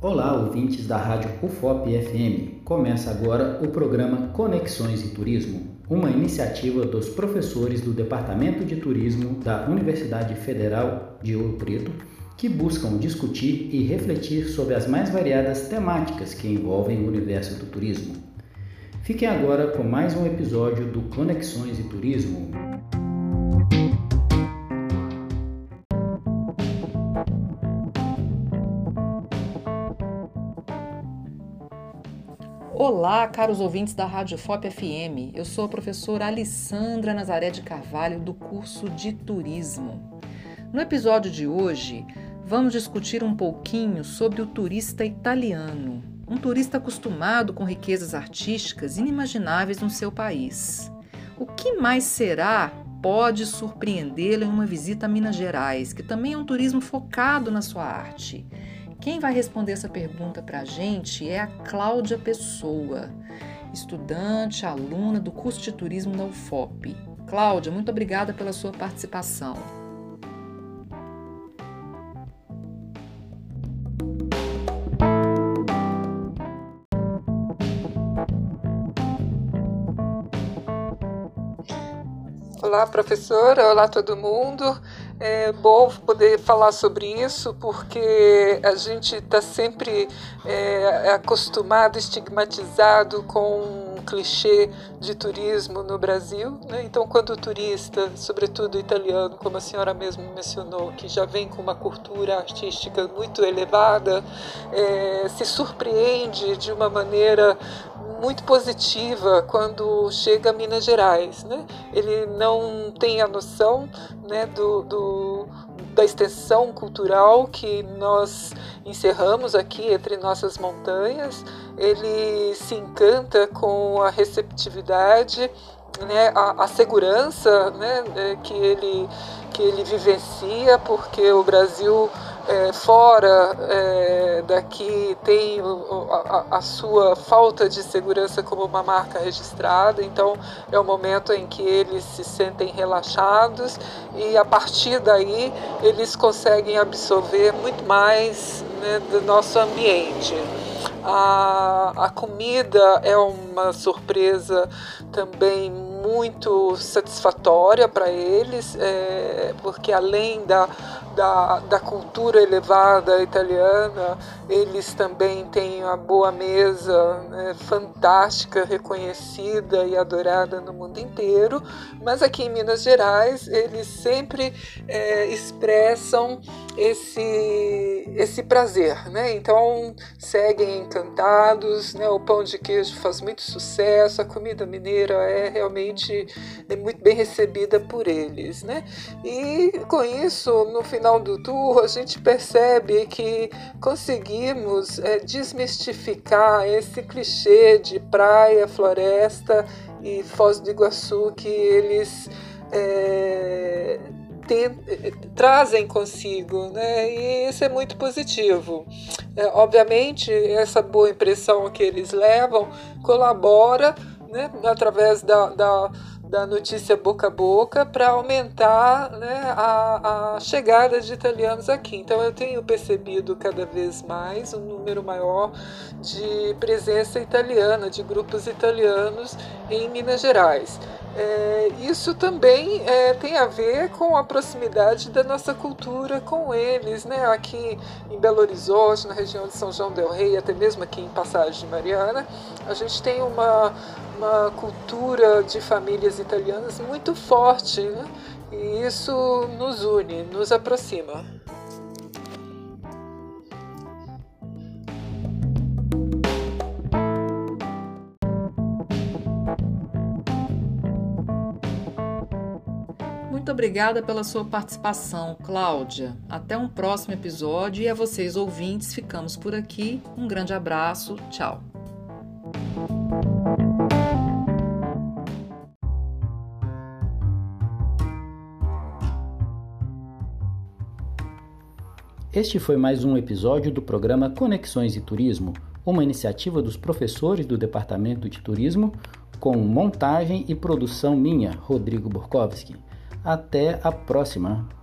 Olá, ouvintes da Rádio UFOP FM. Começa agora o programa Conexões e Turismo, uma iniciativa dos professores do Departamento de Turismo da Universidade Federal de Ouro Preto, que buscam discutir e refletir sobre as mais variadas temáticas que envolvem o universo do turismo. Fiquem agora com mais um episódio do Conexões e Turismo. Olá, caros ouvintes da Rádio FOP FM. Eu sou a professora Alessandra Nazaré de Carvalho, do curso de Turismo. No episódio de hoje, vamos discutir um pouquinho sobre o turista italiano, um turista acostumado com riquezas artísticas inimagináveis no seu país. O que mais será pode surpreendê-lo em uma visita a Minas Gerais, que também é um turismo focado na sua arte? Quem vai responder essa pergunta para a gente é a Cláudia Pessoa, estudante, aluna do curso de turismo da UFOP. Cláudia, muito obrigada pela sua participação. Olá, professora. Olá, todo mundo. É bom poder falar sobre isso porque a gente está sempre é, acostumado, estigmatizado com um clichê de turismo no Brasil. Né? Então, quando o turista, sobretudo italiano, como a senhora mesmo mencionou, que já vem com uma cultura artística muito elevada, é, se surpreende de uma maneira muito positiva quando chega a Minas Gerais. Né? Ele não tem a noção né, do, do, da extensão cultural que nós encerramos aqui entre nossas montanhas. Ele se encanta com a receptividade né, a, a, segurança né, é, que, ele, que ele vivencia, porque o Brasil é, fora é, daqui tem a, a, sua falta de segurança como uma marca registrada, então é o momento em que eles se sentem relaxados e a partir daí eles conseguem absorver muito mais né, do nosso ambiente. A, a comida é uma surpresa também muito satisfatória para eles, é, porque além da, da, da, cultura elevada italiana, eles também têm a boa mesa né, fantástica, reconhecida e adorada no mundo inteiro, mas aqui em Minas Gerais eles sempre é, expressam esse, esse prazer, né? Então seguem encantados, né? O pão de queijo faz muito sucesso, a comida mineira é realmente é muito bem recebida por eles, né? E com isso, no final do tour, a gente percebe que conseguimos é, desmistificar esse clichê de praia, floresta e Foz do Iguaçu que eles é, trazem consigo, né? E isso é muito positivo. É, obviamente, essa boa impressão que eles levam colabora, né, através da, da da notícia boca a boca para aumentar né, a, a, chegada de italianos aqui. Então eu tenho percebido cada vez mais um número maior de presença italiana, de grupos italianos em Minas Gerais. É, isso também é, tem a ver com a proximidade da nossa cultura com eles, né? Aqui em Belo Horizonte, na região de São João del Rei, até mesmo aqui em Passagem de Mariana, a gente tem uma, uma cultura de famílias italianas muito forte, né? E isso nos une, nos aproxima. Muito obrigada pela sua participação, Cláudia. Até um próximo episódio e a vocês ouvintes, ficamos por aqui. Um grande abraço, tchau. Este foi mais um episódio do programa Conexões e Turismo, uma iniciativa dos professores do Departamento de Turismo, com montagem e produção minha, Rodrigo Borkowski. Até a próxima!